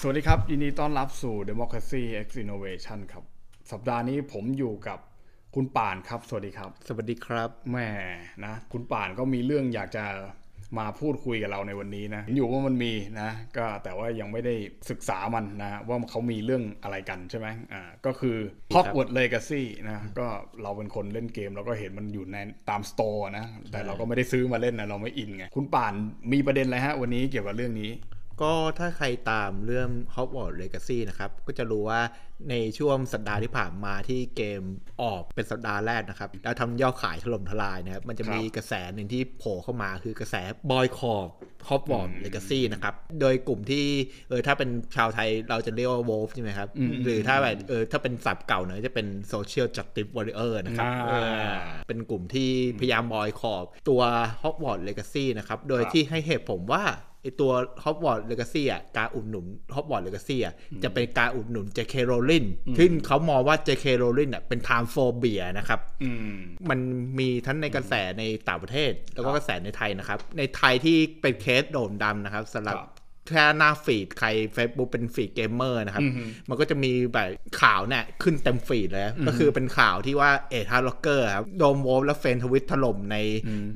สวัสดีครับ ยินดีต้อนรับสู่ Democracy X Innovation ครับ สัปดาห์นี้ผมอยู่กับคุณป่านครับ สวัสดีครับ สวัสดีครับแม่นะ คุณป่านก็มีเรื่องอยากจะมาพูดคุยกับเราในวันนี้นะเห็นอยู่ว่ามันมีนะ ก็แต่ว่ายังไม่ได้ศึกษามันนะ ว่าเขามีเรื่องอะไรกันใช่ไหมอ่าก็คือ Hogwarts Legacy นะก็เราเป็นคนเล่นเกมเราก็เห็นมันอยู่ในตามสโตร์นะ แต่เราก็ไม่ได้ซื้อมาเล่นนะเราไม่อินไงคุณป่านมีประเด็นอะไรฮะวันนี้เกี่ยวกับเรื่องนี้ ก็ถ้าใครตามเรื่อง Hogwarts Legacy นะครับ ก็จะรู้ว่าในช่วงสัปดาห์ที่ผ่านมาที่เกมออกเป็นสัปดาห์แรกนะครับ แล้วทำยอดขายถล่มทลายนะครับ มันจะมีกระแสหนึ่งที่โผล่เข้ามาคือกระแสบอยคอร์ Hogwarts Legacy นะครับ โดยกลุ่มที่เออถ้าเป็นชาวไทยเราจะเรียกว่า Wolf ใช่ไหมครับ หรือถ้าแบบเออถ้าเป็นศัพท์เก่าหน่อยจะเป็น Social Justice Warrior นะครับอ่าเอเป็นกลุ่มที่พยายาม boycott ตัว Hogwarts Legacy นะครับ โดยที่ให้เหตุผลว่า ไอตัว Hogwarts Legacy อะการอุดหนุน Hogwarts Legacy อะจะเป็นการอุดหนุน J.K. Rowling ซึ่งเขามองว่า J.K. Rowling อะเป็น transphobia นะครับอืมมันมีทั้งในกระแสในต่างประเทศ แล้วก็กระแสในไทยนะครับ ในไทยที่เป็นเคสโด่งดังนะครับสำหรับ ครับแค่หน้า feed ใคร Facebook เป็น feed gamer นะครับ มันก็จะมีแบบข่าวเนี่ยขึ้นเต็ม feed เลย ก็คือเป็นข่าวที่ว่าเอก HEARTROCKER ครับโดน woke และเฟมทวิตถล่มใน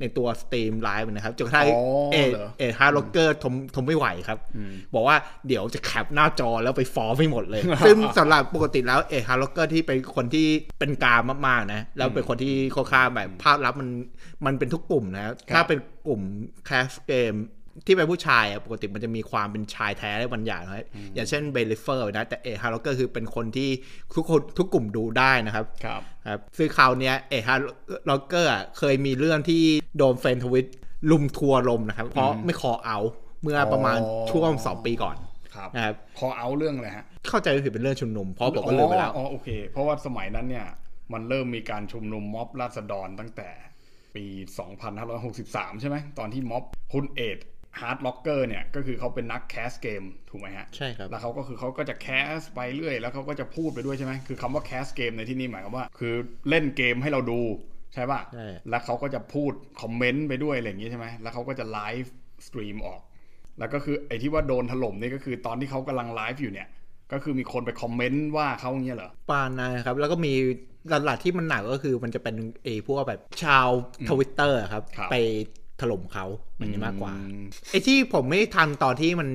ในตัว stream live นะครับจนกระทั่งอ๋อเอเหรอเอก HEARTROCKER ทนทนไม่ไหวครับ บอกว่าเดี๋ยวจะ cap หน้าจอแล้วไปฟ้องให้หมดเลย ซึ่งสำหรับปกติแล้วเอก HEARTROCKER ที่เป็นคนที่เป็นกลางมากๆนะแล้วเป็นคนที่ค่อนข้างแบบภาพลักษณ์มันมันเป็นทุกกลุ่มนะถ้าเป็นกลุ่ม cast เกม ที่เป็นผู้ชายอะปกติมันจะมีความเป็นชายแท้ได้บางอย่างนะอย่างเช่น BayRiffer นะแต่เอฮาร์ล็อกเกอร์คือเป็นคนที่ทุกคนทุกกลุ่มดูได้นะครับ ครับครับซึ่งคราวเนี้ยเอฮาร์ล็อกเกอร์เคยมีเรื่องที่โดนเฟมทวิตรุมทัวร์ลงนะครับ เพราะไม่ callอเอาเมื่อประมาณอ๋อช่วงสองปีก่อนครับนะครับพอเอาเรื่องเลยฮะเข้าใจว่าผิดเป็นเรื่องชุมนุมเพราะผมก็ลืมไปแล้วอ๋ออ๋อโอเค เพราะว่าสมัยนั้นเนี่ยมันเริ่มมีการชุมนุมม็อบราษฎรตั้งแต่ปี 2563 ใช่ไหมตอนที่ม็อบคุณเอก HEARTROCKER เนี่ยก็คือเขาเป็นนัก cast เกมถูกไหมฮะ ใช่ครับ แล้วเขาก็คือเขาก็จะ cast ไปเรื่อย แล้วเขาก็จะพูดไปด้วยใช่ไหมคือคำว่า cast เกมในที่นี่หมายความว่า คือเล่นเกมให้เราดูใช่ป่ะใช่แล้วเขาก็จะพูดคอมเมนต์ไปด้วยอะไรอย่างงี้ใช่ไหมแล้วเขาก็จะ live stream ออก แล้วก็คือไอ้ที่ว่าโดนถล่มนี่ก็คือตอนที่เขากำลังไลฟ์อยู่เนี่ย ก็คือมีคนไปคอมเมนต์ว่าเขาอย่างเงี้ยเหรอปานนะครับ แล้วก็มีหลักๆที่มันหนักก็คือมันจะเป็นเอพวกแบบชาวทวิตเตอร์ครับครับไป ถล่มเขามันนี้มากกว่าอืมไอ้ที่ผมไม่ทันตอนที่มัน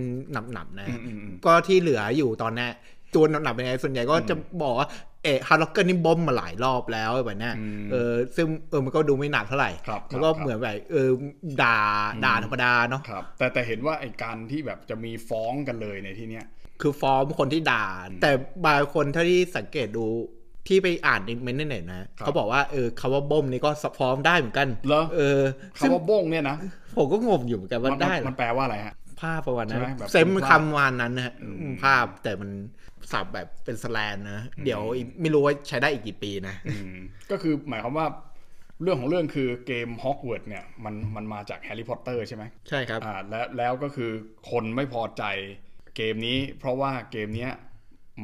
หนับๆนะอืมอืมอืมก็ที่เหลืออยู่ตอนเนี้ยตัวหนับๆเป็นไงส่วนใหญ่ก็จะบอกว่าเอฮาร์ล็อกเกอร์นี่บอมมาหลายรอบแล้วแบบเนี้ยอืมเออซึ่งเออมันก็ดูไม่หนักเท่าไหร่ครับมันก็ครับเหมือนแบบเออด่าด่าธรรมดาเนาะครับแต่แต่เห็นว่าไอ้การที่แบบจะมีฟ้องกันเลยในที่เนี้ยคือฟอร์มคนที่ด่า แต่บางคนถ้าที่สังเกตดู ที่ไปอ่านในเมนเน็ตนะเขาบอกว่าเออคำว่าบ่มนี่ก็ฟ้องได้เหมือนกันเหรอเออซึ่งคำว่าบ้งเนี่ยนะผมก็งงอยู่เหมือนกันว่ามันได้มันเหรมัอนแปลว่าอะไรฮะภาพประมาณนั้ใช่นไหมแบบเซมเป็นภาพคำวานนั้นนะฮะภาพแต่มันสับแบบเป็นสแลนนะ เดี๋ยวอีกไม่รู้ว่าใช้ได้อีกกี่ปีนะอืมก็คือหมายความว่าเรื่องของเรื่องคือเกมฮอกว r t s เนี่ยมันมันมาจากแฮร์รี่พอตเตอร์ใช่ไหมใช่ครับอ่าแล้วแล้วก็คือคนไม่พอใจเกมนี้ เพราะว่าเกมเนี้ย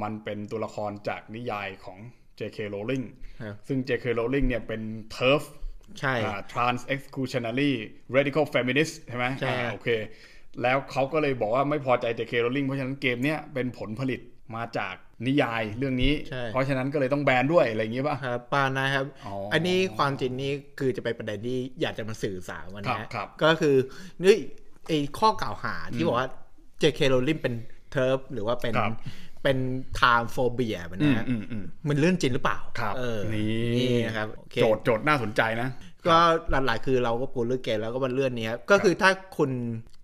มันเป็นตัวละครจากนิยายของ J.K. Rowling ครับซึ่ง J.K. Rowling เนี่ยเป็น TERF ใช่อ่า trans exclusionary radical feminist ใช่ไหมใช่อ่าโอเค แล้วเขาก็เลยบอกว่าไม่พอใจ J.K. Rowling เพราะฉะนั้นเกมเนี้ยเป็นผลผลิตมาจากนิยายเรื่องนี้ใช่เพราะฉะนั้นก็เลยต้องแบนด้วยอะไรอย่างงี้ป่ะครับปานะครับอ๋ออัอันนี้ความจริงนี่คือจะไปประเด็นที่อยากจะมาสื่อสารวันครันี้บครับก็คือนี่ไอ้ข้อกล่าวหาที่บอกว่า JK Rowling เป็นเทิร์ฟหรือว่าเป็นครับ เป็น time phobia แบบนะฮะอืมอืมมันเรื่องจริงหรือเปล่าครับเออนี่นี่นะครับโอเคโจทย์โจทย์น่าสนใจนะ ก็หลักๆคือเราก็ปูเรื่องเกมแล้วก็มาเลื่อนนี้ครับ ก็คือถ้าคุณ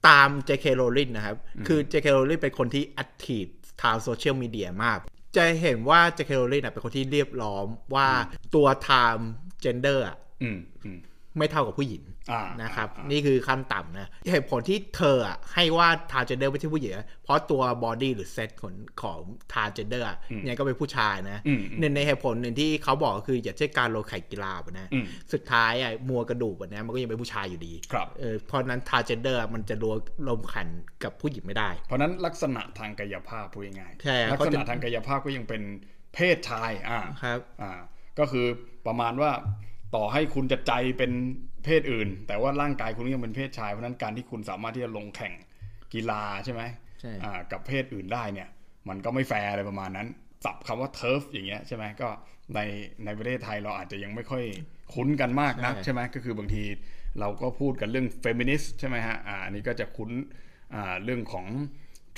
ตาม JK Rowling นะครับ คือ JK Rowling เป็นคนที่ active ทางโซเชียลมีเดียมาก จะเห็นว่า JK Rowling น่ะเป็นคนที่เรียบร้อมว่าตัว transgender อะอืมอืม ไม่เท่ากับผู้หญิงอ่านะครับอ่านี่คือขั้นต่ำนะเหตุผลที่เธออะให้ว่า transgender ไม่ใช่ผู้หญิงอะเพราะตัว body หรือเซตของของ transgender อะยังก็เป็นผู้ชายนะอืมหนึ่งในเหตุผลหนึ่งที่เขาบอกก็คืออย่าใช้การลงแข่งกีฬาแบบนะอืมสุดท้ายอะมวลกระดูกแบบนี้มันก็ยังเป็นผู้ชายอยู่ดีครับเออเพราะฉะนั้น transgender มันจะรวมลงแข่งกับผู้หญิงไม่ได้ เพราะฉะนั้นลักษณะทางกายภาพพูดง่ายๆใช่ครับลักษณะเขาจะทางกายภาพก็ยังเป็นเพศชายอ่าครับอ่าก็คือประมาณว่า ต่อให้คุณจะใจเป็นเพศอื่น แต่ว่าร่างกายคุณก็ยังเป็นเพศชายเพราะฉะนั้นการที่คุณสามารถที่จะลงแข่งกีฬาใช่ไหมใช่อ่ากับเพศอื่นได้เนี่ย มันก็ไม่แฟร์อะไรประมาณนั้นศัพท์คำว่า TERF อย่างเงี้ยใช่ไหมก็ในในประเทศไทยเราอาจจะยังไม่ค่อยคุ้นกันมากนะใช่ไหมก็คือบางทีเราก็พูดกันเรื่องเฟมินิสต์ใช่ไหมฮะอ่าอันนี้ก็จะคุ้นอ่าเรื่องของ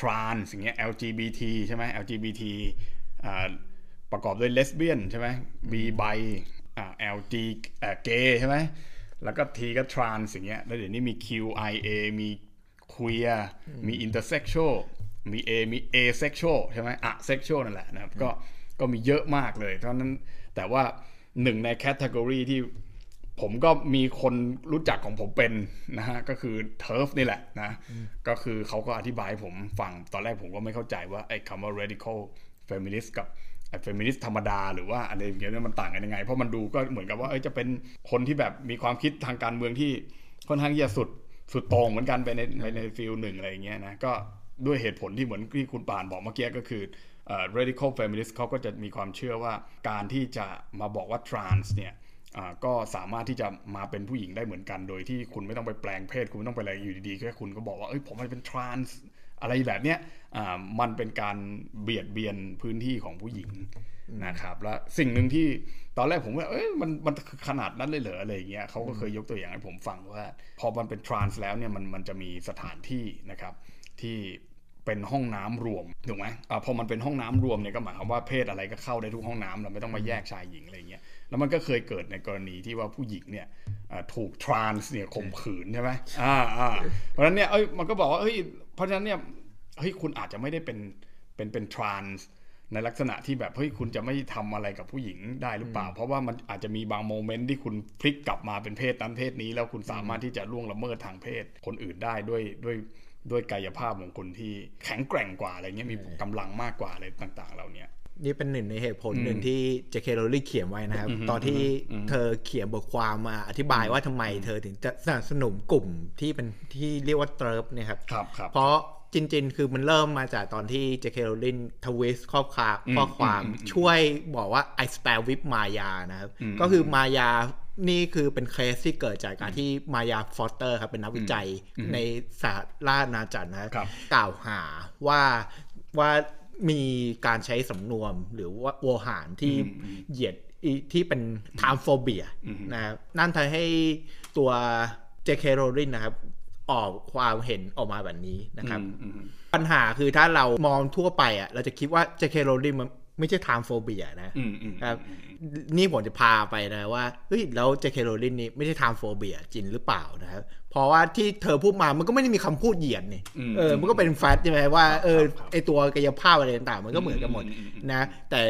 trans อย่างเงี้ย LGBT ใช่ไหม LGBT อ่าประกอบด้วยเลสเบี้ยนใช่ไหม B ไบ อ่า LG อ่าเกย์ใช่ไหมแล้วก็ T ก็ trans อย่างเงี้ยแล้วเดี๋ยวนี้มี QIA มี queer มี intersexual มี A มี asexual ใช่ไหม asexual นั่นแหละนะครับก็ก็มีเยอะมากเลยเพราะนั้นแต่ว่าหนึ่งในแคตตากรีที่ผมก็มีคนรู้จักของผมเป็นนะฮะก็คือเทิร์ฟนี่แหละนะก็คือเขาก็อธิบายให้ผมฟังตอนแรกผมก็ไม่เข้าใจว่าไอ้คำว่า radical feminist กับ ไอ้ feminist ธรรมดาหรือว่าอะไรอย่างเงี้ยมันต่างกันยังไง เพราะมันดูก็เหมือนกับว่าเอ้ยจะเป็นคนที่แบบมีความคิดทางการเมืองที่ค่อนข้างที่จะสุดสุดโต่งเหมือนกันไปในในในฟิลหนึ่งอะไรอย่างเงี้ยนะก็ด้วยเหตุผลที่เหมือนที่คุณปานบอกเมื่อกี้ก็คือเอ่อ radical feminist เขาก็จะมีความเชื่อว่าการที่จะมาบอกว่า trans เนี่ยอ่าก็สามารถที่จะมาเป็นผู้หญิงได้เหมือนกัน โดยที่คุณไม่ต้องไปแปลงเพศ คุณไม่ต้องไปอะไรอยู่ดีๆแค่คุณก็บอกว่าเอ้ยผมมันเป็น trans อะไรแบบเนี้ยมันเป็นการเบียดเบียนพื้นที่ของผู้หญิงนะครับแล้วสิ่งหนึ่งที่ตอนแรกผมว่าเอ้ยมันมันขนาดนั้นเลยเหรออะไรอย่างเงี้ยเขาก็เคยยกตัวอย่างให้ผมฟังว่า พอมันเป็น trans แล้วเนี่ยมันมันจะมีสถานที่นะครับที่เป็นห้องน้ำรวมถูกไหมอ่าพอมันเป็นห้องน้ำรวมเนี่ยก็หมายความว่าเพศอะไรก็เข้าได้ทุกห้องน้ำเราไม่ต้องมาแยกชายหญิงอะไรเงี้ยแล้วมันก็เคยเกิดในกรณีที่ว่าผู้หญิงเนี่ย อ่าถูก trans เนี่ยข่มขืนใช่ไหมอ่าอ่าเพราะฉะนั้นเนี่ยเอ้ยมันก็บอกว่าเฮ้ยเพราะฉะนั้นเนี่ยเฮ้ยคุณอาจจะไม่ได้เป็นเป็นเป็น trans ในลักษณะที่แบบเฮ้ยคุณจะไม่ทำอะไรกับผู้หญิงได้หรือเปล่า เพราะว่ามันอาจจะมีบางโมเมนต์ที่คุณพลิกกลับมาเป็นเพศนั้นเพศนี้ แล้วคุณสามารถที่จะล่วงละเมิดทางเพศ คนอื่นได้ด้วยด้วยด้วยกายภาพของคนที่แข็งแกร่งกว่าอะไรเงี้ยมีกำลังมากกว่าอะไรต่าง ๆเหล่าเนี้ย นี่เป็นหนึ่งในเหตุผลหนึ่งที่เจเคโรว์ลิ่งเขียนไว้นะครับ ตอนที่เธอเขียนบทความมาอธิบายว่าทำไมเธอถึงจะสนับสนุนกลุ่มที่เป็นที่เรียกว่า TERF เนี่ยครับครับครับเพราะจริงๆ คือมันเริ่มมาจากตอนที่เจเคโรว์ลิ่งทวีตข้อความข้อความช่วยบอกว่า I stand with Maya นะครับ ก็คือมายานี่คือเป็นเคสที่เกิดจากการที่มายาฟอสเตอร์ครับเป็นนักวิจัยในสหราชอาณาจักรนะครับกล่าวหาว่าว่า มีการใช้สำนวนหรือว่าโวหารที่เหยียดอีที่เป็น time phobia นะครับนั่นทำให้ตัวเจเคโรลินนะครับ ออกความเห็นออกมาแบบนี้นะครับ ปัญหาคือถ้าเรามองทั่วไปอะเราจะคิดว่าเจเคโรลินมันไม่ใช่ time phobia นะอืมอืมครับนี่ผมจะพาไปนะว่าเฮ้ยแล้วเจเคโรลินนี่ไม่ใช่ time phobia จริงหรือเปล่านะครับ เพราะว่าที่เธอพูดมามันก็ไม่ได้มีคำพูดเหยียดนี่เออมันก็เป็น fact ใช่ไหมว่าเออไอตัวกายภาพอะไรต่างๆ มันก็เหมือนกันหมดนะ แต่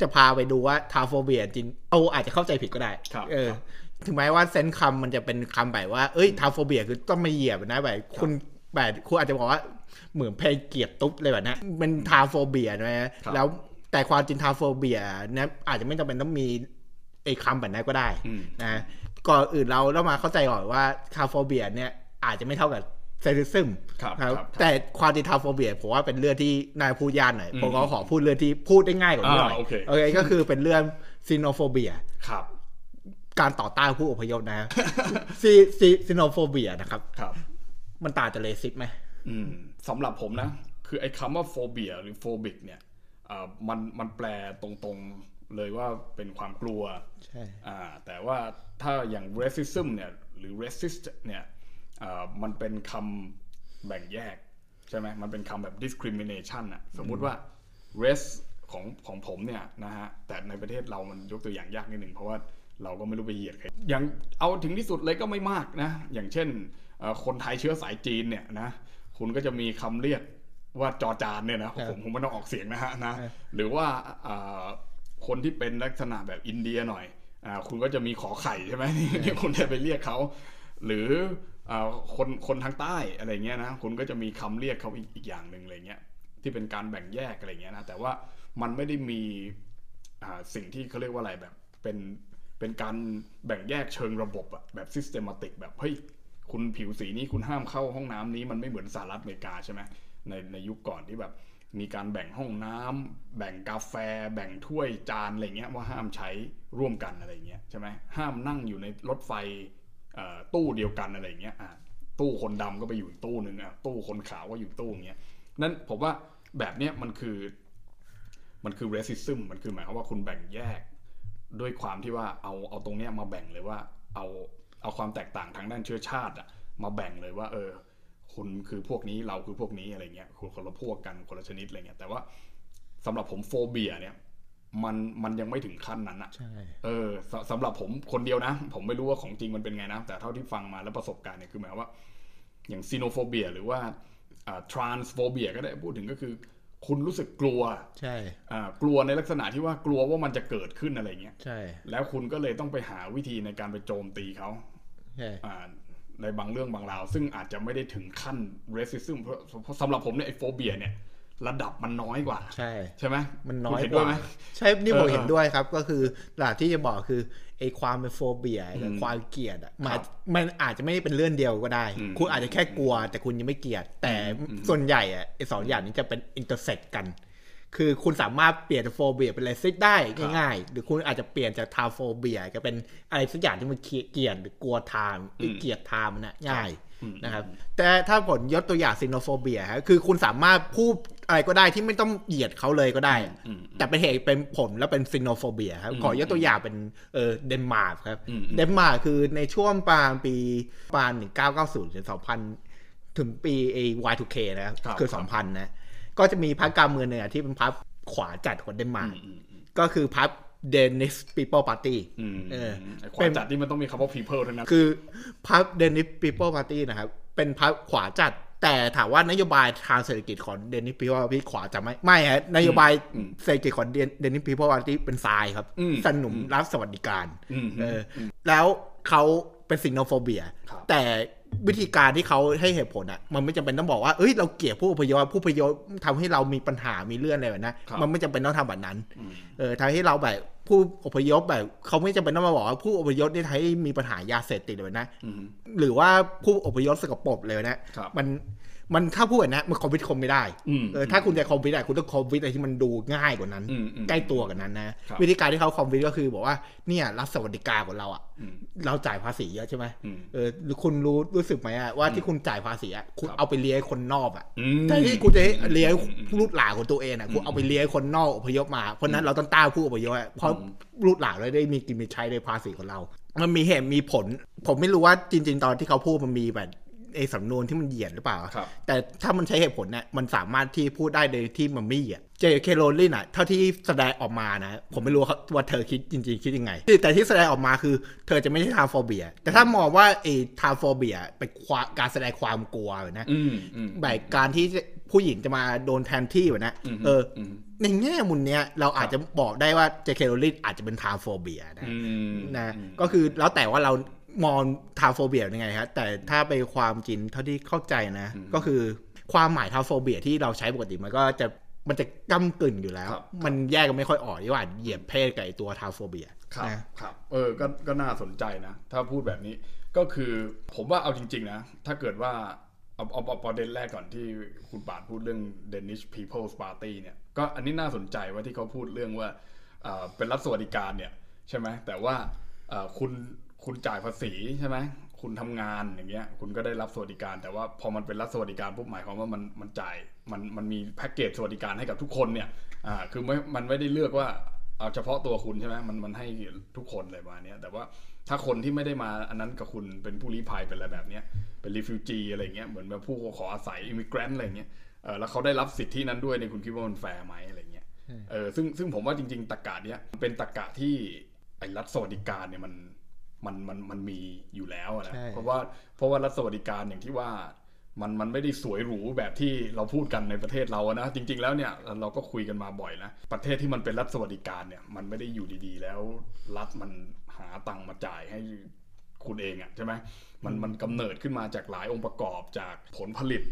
จะพาไปดูว่า transphobia จริงเอาอาจจะเข้าใจผิดก็ได้ครับเออถึงแม้ว่า sense คำมันจะเป็นคำแบบว่าเอ้ย transphobia คือต้องมาเหยียดนะแบบคุณแบบคุณอาจจะบอกว่าเหมือนเพลงเกลียดตุ๊ดเลยแบบนี้เป็น transphobia นะฮะครับแล้วแต่ความจริง transphobia นะอาจจะไม่จำเป็นต้องมีไอ้คำแบบนั้นก็ได้อืมนะ ก่อนอื่นเราเรามาเข้าใจก่อนว่า transphobia เนี่ยอาจจะไม่เท่ากับ sexism ครับครับครับแต่ความจริง transphobia ผมว่าเป็นเรื่องที่นายพูดยากหน่อยผมก็ขอพูดเรื่องที่พูดได้ง่ายกว่านี้หน่อยอ่าโอเคโอเคก็คือเป็นเรื่อง xenophobia ครับ การต่อต้านผู้อพยพนะซีซี xenophobia นะครับครับ มันต่างจาก racist ไหมอืมสำหรับผมนะ คือไอ้คำว่า phobia หรือ phobic เนี่ยเอ่อมันมันแปลตรงๆ เลยว่าเป็นความกลัวใช่อ่าแต่ว่าถ้าอย่าง racism เนี่ยหรือ racist เนี่ยอ่ามันเป็นคำแบ่งแยกใช่ไหมมันเป็นคำแบบ discrimination อะสมมุติว่า race ของของผมเนี่ยนะฮะแต่ในประเทศเรามันยกตัวอย่างยากนิดหนึ่งเพราะว่าเราก็ไม่รู้ไปเหยียดใครอย่างเอาถึงที่สุดเลยก็ไม่มากนะ อย่างเช่นเอ่อคนไทยเชื้อสายจีนเนี่ยนะคุณก็จะมีคำเรียกว่าจอจานเนี่ยนะผมผมไม่ต้องออกเสียงนะฮะนะหรือว่าอ่า คนที่เป็นลักษณะแบบอินเดียหน่อยอ่าคุณก็จะมีขอไข่ใช่ไหมที่คุณจะไปเรียกเขาหรืออาคนคนทางใต้อะไรเงี้ยนะคุณก็จะมีคำเรียกเขาอีกอีกอย่างหนึ่งอะไรเงี้ยที่เป็นการแบ่งแยกอะไรเงี้ยนะแต่ว่ามันไม่ได้มีอ่าสิ่งที่เขาเรียกว่าอะไรแบบเป็นเป็นการแบ่งแยกเชิงระบบอะแบบ systematic แบบเฮ้ยคุณผิวสีนี้คุณห้ามเข้าห้องน้ำนี้มันไม่เหมือนสหรัฐอเมริกาใช่ไหมในในยุคก่อนที่แบบ มีการแบ่งห้องน้ำแบ่งกาแฟ แบ่งถ้วยจานอะไรเงี้ยว่าห้ามใช้ร่วมกันอะไรเงี้ยใช่ไหมห้ามนั่งอยู่ในรถไฟตู้เดียวกันอะไรเงี้ยตู้คนดำก็ไปอยู่ตู้หนึ่งอะตู้คนขาวก็อยู่ตู้อย่างเงี้ยนั่นผมว่าแบบเนี้ยมันคือมันคือ racism มันคือหมายความว่าคุณแบ่งแยก ด้วยความที่ว่าเอาเอาตรงเนี้ยมาแบ่งเลยว่าเอาเอาความแตกต่างทางด้านเชื้อชาติอะมาแบ่งเลยว่าเออ คุณคือพวกนี้เราคือพวกนี้อะไรเงี้ยคุณคนละพวกกันคนละชนิดอะไรเงี้ยแต่ว่าสำหรับผม phobia เนี่ยมันมันยังไม่ถึงขั้นนั้นอะใช่เออสสำหรับผมคนเดียวนะ ผมไม่รู้ว่าของจริงมันเป็นไงนะ แต่เท่าที่ฟังมาแล้วประสบการณ์เนี่ยคือหมายความว่าอย่าง xenophobia หรือว่า transphobia ก็ได้พูดถึงก็คือ คุณรู้สึกกลัว ใช่อ่ากลัวในลักษณะที่ว่ากลัวว่ามันจะเกิดขึ้นอะไรเงี้ยใช่ แล้วคุณก็เลยต้องไปหาวิธีในการไปโจมตีเขาใช่อ่า ในบางเรื่องบางราว ซึ่งอาจจะไม่ได้ถึงขั้น racism เพราะเพราะสำหรับผมเนี่ยไอ้โฟเบียเนี่ยระดับมันน้อยกว่า ใช่ใช่ไหมมันน้อยคุณเห็นกด้วยว่าไหมใช่นี่ผมเออเห็นด้วยครับ ก็คือหลักที่จะบอกคือไอ้ความเป็นโฟเบียกับอืมความเกลียดอะมันครับมันอาจจะไม่ได้เป็นเรื่องเดียวก็ได้อืมคุณอาจจะแค่กลัว แต่คุณยังไม่เกลียด แต่ส่วนใหญ่อะไอ้สองอย่างนี้จะเป็น intersect กัน คือคุณสามารถเปลี่ยนจาก phobia เป็น racist ได้ง่ายๆ หรือคุณอาจจะเปลี่ยนจาก transphobia ก็เป็นอะไรสักอย่างที่มันเกลียดหรือกลัวทามหรือเกลียดทามน่ะง่ายอืมนะครับแต่ถ้าผมยกตัวอย่าง xenophobia ครับคือคุณสามารถพูดอะไรก็ได้ที่ไม่ต้องเหยียดเขาเลยก็ได้อืมแต่เป็นเหตุเป็นผลแล้วเป็น xenophobia ครับขอยกตัวอย่างเป็นเออเดนมาร์กครับอืมเดนมาร์กคือในช่วงประมาณปีประมาณ1990ถึง2000 ถึงปีไอ้ Y2K นะครับครับคือครับ2000 นะ ก็จะมีพรรคการเมืองเนี่ยที่เป็นพรรคขวาจัดของเดนมาร์กอืมอืมก็คือพรรค Danish People Party อืมเออไอ้ความจัดที่มันต้องมีคำว่า people ทั้งนั้น คือพรรค Danish People Party นะครับ เป็นพรรคขวาจัด แต่ถามว่านโยบายทางเศรษฐกิจของ Danish People Party ขวาจะไหมไม่ฮะ นโยบายอืมเศรษฐกิจของ Danish People Party เป็นทรายครับอืมสนุนรับสวัสดิการอืมเอออแล้วเขาเป็น xenophobia ครับแต่ วิธีการที่เขาให้เหตุผลอะมันไม่จำเป็นต้องบอกว่าเอ้ยเราเกลียดผู้อพยพผู้อพยพทำให้เรามีปัญหามีเรื่องอะไรแบบนั้นครับมันไม่จำเป็นต้องทำแบบนั้นอืมเออทำให้เราแบบผู้อพยพแบบเขาไม่จำเป็นต้องมาบอกว่าผู้อพยพนี่ทำให้มีปัญหายาเสพติดเลยนะอืมหรือว่าผู้อพยพสกปรกเลยนะครับมัน มันถ้าพูดแบบนั้นมัน convince คนไม่ได้อืมเออถ้าคุณจะ convince ได้คุณต้อง convince อะไรที่มันดูง่ายกว่านั้นอืมอืมใกล้ตัวกว่านั้นนะครับวิธีการที่เขา convince ก็คือบอกว่าเนี่ยรัฐสวัสดิการของเราอะอืมเราจ่ายภาษีเยอะใช่ไหมอืมเออหรือคุณรู้รู้สึกไหมอะว่าที่คุณจ่ายภาษีอะคุณครับเอาไปเลี้ยงคนนอกอะอืมแต่ที่คุณจะให้เลี้ยงอืมอืมลูกหลานของตัวเองอะคุณเอาไปเลี้ยงคนนอกอพยพมาเพราะฉะนั้นเราต้องต้านผู้อพยพอะเพราะอืมลูกหลานเราได้มีกินมีใช้ในภาษีของเรา มันมีเหตุมีผล ผมไม่รู้ว่าจริง ๆ ตอนที่เขาพูดมันมีแบบ ไอ้สำนวนที่มันเหยียดหรือเปล่าครับแต่ถ้ามันใช้เหตุผลเนี่ยมันสามารถที่พูดได้โดยที่มันไม่เหยียดเจเคโรลลินอะเท่าที่แสดงออกมานะ ผมไม่รู้ว่าเธอคิดจริง ๆ คิดยังไง แต่ที่แสดงออกมาคือ เธอจะไม่ใช่ transphobia แต่ถ้ามองว่าไอ้ transphobia เป็นความการแสดงความกลัวนะอืมอืมแบบการที่ผู้หญิงจะมาโดนแทนที่แบบนะอืมเอออมในแง่มุมเนี้ยเราอาจจะบอกได้ว่าเจเคโรว์ลิ่งอาจจะเป็น transphobia นะอืมนะอืมก็คือแล้วแต่ว่าเรา มอง transphobia ยังไงครับแต่ถ้าไปความจริงเท่าที่เข้าใจนะ ก็คือความหมาย transphobia ที่เราใช้ปกติมันก็จะมันจะก้ำกึ่งอยู่แล้วครับมันแยกกันไม่ค่อยออกระหว่างเหยียดเพศกับไอตัว transphobia ครับนะครับเออก็ก็น่าสนใจนะ ถ้าพูดแบบนี้ก็คือผมว่าเอาจริง ๆ นะ ถ้าเกิดว่าเอาเอาเอาประเด็นแรกก่อนที่คุณปาดพูดเรื่อง Danish People's Party เนี่ยก็อันนี้น่าสนใจว่าที่เขาพูดเรื่องว่าเอ่อเป็นรัฐสวัสดิการเนี่ยใช่ไหมแต่ว่าเอ่อคุณ คุณจ่ายภาษีใช่ไหมคุณทำงานอย่างเงี้ย คุณก็ได้รับสวัสดิการ แต่ว่าพอมันเป็นรัฐสวัสดิการปุ๊บหมายความว่ามันมันจ่ายมันมันมีแพ็กเกจสวัสดิการให้กับทุกคนเนี่ยอ่าคือไม่มันไม่ได้เลือกว่าเอาเฉพาะตัวคุณใช่ไหมมันมันให้ทุกคนเลยประมาณเนี้ยแต่ว่าถ้าคนที่ไม่ได้มาอันนั้นกับคุณเป็นผู้ลี้ภัยเป็นอะไรแบบเนี้ยเป็น refugee อะไรเงี้ยเหมือนแบบผู้ขออาศัย immigrant อะไรเงี้ยเออแล้วเขาได้รับสิทธินั้นด้วยเนี่ยคุณคิดว่ามันแฟร์ไหมอะไรเงี้ยเออซึ่งซึ่งผมว่าจริง ๆตรรกะเนี้ยเป็นตรรกะที่ไอ้รัฐสวัสดิการเนี่ยมัน มันมันมันมีอยู่แล้วอะนะใช่เพราะว่าเพราะว่ารัฐสวัสดิการอย่างที่ว่ามันมันไม่ได้สวยหรูแบบที่เราพูดกันในประเทศเราอะนะจริง ๆ แล้วเนี่ยเราก็คุยกันมาบ่อยนะประเทศที่มันเป็นรัฐสวัสดิการเนี่ยมันไม่ได้อยู่ดีๆ แล้วรัฐมันหาตังค์มาจ่ายให้คุณเองอะใช่ไหมมันมันกำเนิดขึ้นมาจากหลายองค์ประกอบจากผลผลิต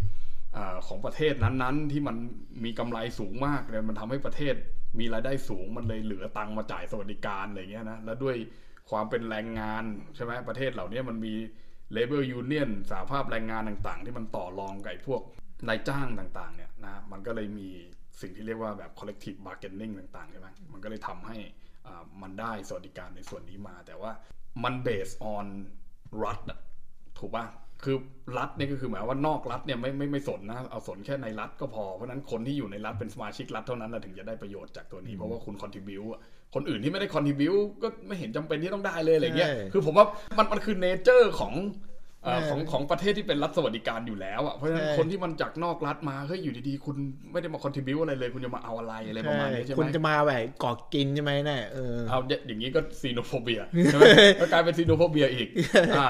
เออของประเทศนั้นๆ ที่มันมีกำไรสูงมากเลยมันทำให้ประเทศมีรายได้สูงมันเลยเหลือตังค์มาจ่ายสวัสดิการอะไรเงี้ยนะแล้วด้วย ความเป็นแรงงานใช่ไหมประเทศเหล่านี้มันมี labor union สาภาพแรงงานต่างๆ ที่มันต่อรองกับพวกนายจ้างต่างๆเนี่ยนะมันก็เลยมีสิ่งที่เรียกว่าแบบ collective bargaining ต่างๆใช่ไหมมันก็เลยทำให้อ่ามันได้สวัสดิการในส่วนนี้มา แต่ว่ามัน based on รัฐอะถูกป่ะคือรัฐเนี่ยก็คือหมายว่านอกรัฐเนี่ยไม่ไม่ไม่สนนะเอาสนแค่ในรัฐก็พอเพราะนั้นคนที่อยู่ในรัฐเป็นสมาชิกรัฐเท่านั้นนะถึงจะได้ประโยชน์จากตัวนี้เพราะว่าคุณคอนทิบิว คนอื่นที่ไม่ได้ contribute ก็ไม่เห็นจำเป็นที่ต้องได้เลยอะไรเงี้ยใช่คือผมว่ามันมันคือ nature ของเอ่อใช่ของของประเทศที่เป็นรัฐสวัสดิการอยู่แล้วอะเพราะฉะนั้นใช่คนที่มันจากนอกรัฐมาเฮ้ยอยู่ดีๆ คุณไม่ได้มา contribute อะไรเลย คุณจะมาเอาอะไรอะไรประมาณนี้ใช่ไหมคุณจะมาแบบเกาะกินใช่ไหมเนี่ยเออเอาเนี่ยอย่างนี้ก็ xenophobia ใช่ไหมก็กลายเป็น xenophobia อีกอ่า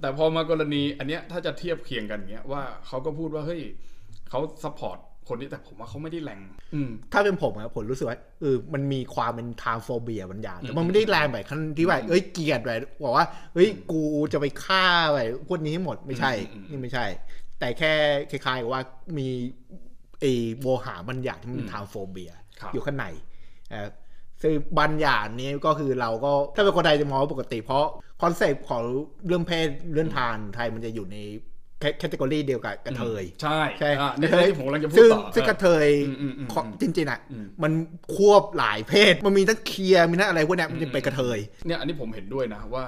แต่พอมากรณีอันเนี้ยถ้าจะเทียบเคียงกันเนี้ยว่าเขาก็พูดว่าเฮ้ยเขา support คนนี้แต่ผมว่าเขาไม่ได้แรงอืมถ้าเป็นผมอะผมรู้สึกว่าเออมันมีความเป็นทางโฟเบียบางอย่างแต่มันไม่ได้แรงแบบขั้นที่ว่าเอ้ยเกลียดแบบบอกว่าเฮ้ยกูจะไปฆ่าแบบพวกนี้ให้หมดไม่ใช่อืมอืมนี่ไม่ใช่ แต่แค่คล้ายๆกับว่ามีไอ้โวหารบางอย่างที่มันเป็นทางโฟเบียครับอยู่ข้างในอ่าซึ่งบางอย่างนี้ก็คือเราก็ถ้าเป็นคนไทยจะมองว่าปกติเพราะคอนเซปต์ของเรื่องเพศเรื่องทานไทยมันจะอยู่ใน แคตตากรีเดียวกับกระเทย ใช่ใช่อะนี่ที่ผมกำลังจะพูดซึ่งต่อซึ่งกระเทยอืมอืมอืมของจริงๆอะอืมมันควบหลายเพศ มันมีทั้งเคลียร์มีทั้งอะไรพวกเนี้ยมันจะเป็นกระเทยเนี่ยอันนี้ผมเห็นด้วยนะว่า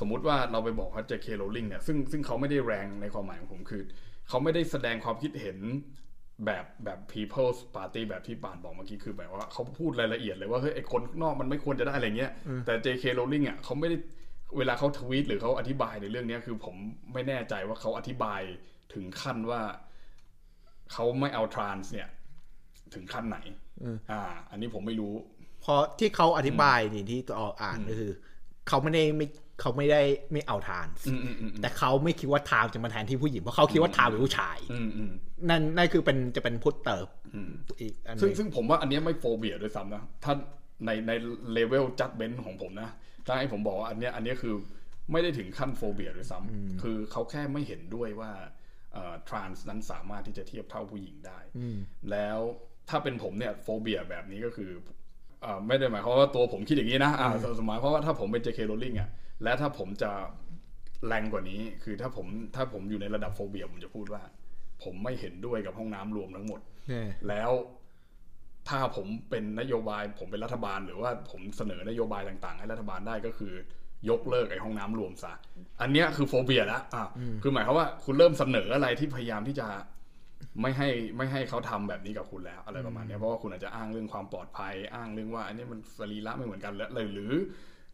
สมมุติว่าเราไปบอกว่า J.K. Rowling เนี่ยซึ่งซึ่งเขาไม่ได้แรงในความหมายของผมคือ เขาไม่ได้แสดงความคิดเห็นแบบแบบ People's Party แบบที่ป่านบอกเมื่อกี้คือแบบว่าเขาพูดรายละเอียดเลยว่าเฮ้ยไอคนนอกมันไม่ควรจะได้อะไรเงี้ยแต่ J.K. Rowling อะเขาไม่ได้ เวลาเขาทวีตหรือเขาอธิบายในเรื่องเนี้ยคือผมไม่แน่ใจว่าเขาอธิบายถึงขั้นว่าเขาไม่เอาทรานส์เนี่ย ถึงขั้นไหนอ่า อันนี้ผมไม่รู้ เพราะที่เขาอธิบายนี่ที่ตัวอ่านก็คือเขาไม่ได้ไม่เขาไม่ได้ไม่เอาทานอืมอืมอืมแต่เขาไม่คิดว่าทามจะมาแทนที่ผู้หญิงเพราะเขาคิดว่าทามเป็นผู้ชายอืมอืมนั่นนั่นคือเป็นจะเป็นพุทธเติบอืมอีกอันหซึ่งนึงซึ่งผมว่าอันเนี้ยไม่โฟเบียด้วยซ้ำนะถ้าในใน level judgment ของผมนะ ถ้าให้ผมบอกว่าอันเนี้ยอันเนี้ยคือไม่ได้ถึงขั้น phobia ด้วยซ้ำคือเขาแค่ไม่เห็นด้วยว่าเอ่อ trans นั้นสามารถที่จะเทียบเท่าผู้หญิงได้ แล้วถ้าเป็นผมเนี่ย phobia แบบนี้ก็คือเอ่อไม่ได้หมายความว่าตัวผมคิดอย่างนี้นะอ่าหมายความว่าถ้าผมเป็น J.K. Rowling อะและถ้าผมจะแรงกว่านี้ คือถ้าผมถ้าผมอยู่ในระดับ phobia ผมจะพูดว่า ผมไม่เห็นด้วยกับห้องน้ำรวมทั้งหมดเนี่ยแล้ว ถ้าผมเป็นนโยบาย ผมเป็นรัฐบาล หรือว่าผมเสนอนโยบายต่างๆ ให้รัฐบาลได้ก็คือยกเลิกไอ้ห้องน้ำรวมซะ อันเนี้ยคือโฟเบียแล้วอะคือหมายความว่าคุณเริ่มเสนออะไรที่พยายามที่จะไม่ให้ไม่ให้เขาทำแบบนี้กับคุณแล้ว อะไรประมาณเนี้ยเพราะว่าคุณอาจจะอ้างเรื่องความปลอดภัย อ้างเรื่องว่า อันนี้มันสรีระไม่เหมือนกันแล้วเลยหรือ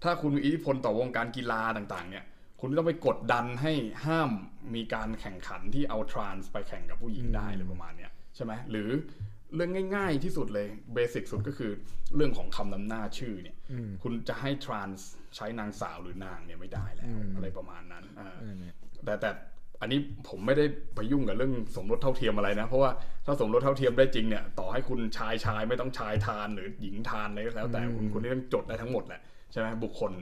ถ้าคุณมีอิทธิพลต่อวงการกีฬาต่าง ๆ เนี่ย คุณต้องไปกดดันให้ห้ามมีการแข่งขันที่เอาทรานส์ไปแข่งกับผู้หญิงได้เลยประมาณเนี้ยใช่ไหมหรือ เรื่องง่าย ๆ ที่สุดเลยเบสิกสุดก็คือเรื่องของคำนำหน้าชื่อเนี่ย คุณจะให้ทรานส์ใช้นางสาวหรือนางเนี่ยไม่ได้แล้วอะไรประมาณนั้นอ่าแต่แต่อันนี้ผมไม่ได้ไปยุ่งกับเรื่องสมรสเท่าเทียมอะไรนะ เพราะว่าถ้าสมรสเท่าเทียมได้จริงเนี่ย ต่อให้คุณชายชายไม่ต้องชายทานหรือหญิงทานอะไรก็แล้ว แต่คุณคุณต้องจดได้ทั้งหมดแหละใช่ไหมบุคคล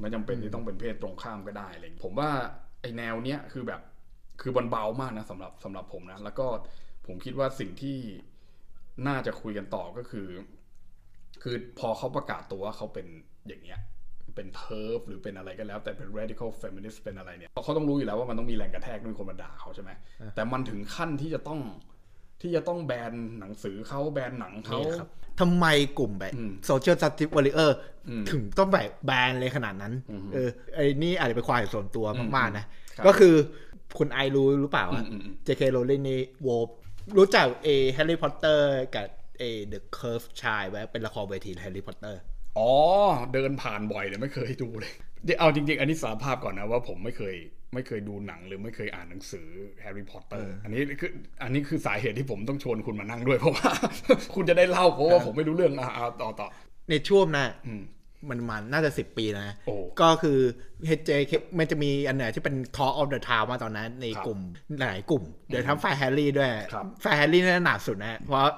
ไม่จำเป็นที่ต้องเป็นเพศตรงข้ามก็ได้อะไรอย่างเงี้ยผมว่าไอแนวเนี้ยคือแบบคือมันเบามากนะสำหรับสำหรับผมนะแล้วก็ผมคิดว่าสิ่งที่ น่าจะคุยกันต่อก็คือ คือพอเขาประกาศตัวว่าเขาเป็นอย่างเงี้ยเป็นเทิร์ฟหรือเป็นอะไรก็แล้ว แต่เป็น radical feminist เป็นอะไรเนี่ยเขาต้องรู้อยู่แล้วว่ามันต้องมีแรงกระแทกด้วยคนมาด่าเขาใช่ไหมแต่มันถึงขั้นที่จะต้องที่จะต้องแบนหนังสือเขาแบนหนังเขานี่ครับทำไมกลุ่มแบบอืมโซเชียล s ั i ติ e วอ r เออร์อืมถึงต้องแบบแบนเลยขนาดนั้นอืมเออไอ้นี่อาจจะเป็นความเห็นส่วนตัวมากๆนะครับก็คือคุณไอรู้หรือเปล่าอือะมอืมอืม JK Rowling นี่โว รู้จักเอแฮร์รี่พอตเตอร์กับเอ The Cursedชายไว้เป็นละครเวทีแฮร์รี่พอตเตอร์อ๋อ เดินผ่านบ่อยแต่ไม่เคยดูเลยเดี๋ยวเอาจริง ๆ อันนี้สารภาพก่อนนะว่าผมไม่เคยไม่เคยดูหนังหรือไม่เคยอ่านหนังสือแฮร์รี่พอตเตอร์อันนี้คืออันนี้คือสาเหตุที่ผมต้องชวนคุณมานั่งด้วยเพราะว่า คุณจะได้เล่าเพราะว่าผมไม่รู้เรื่องอะอะต่อต่อในช่วงน่ะอื มมันมาน่าจะสิบปีนะโอ้ก็คือ JK มันจะมีอันไหนที่เป็น Talk of the Town มาตอนนั้นในครับกลุ่มหลายกลุ่ม เดี๋ยวทั้งฝ่ายแฮร์รี่ด้วยครับฝ่ายแฮร์รี่น่าหนักสุดนะ เพราะ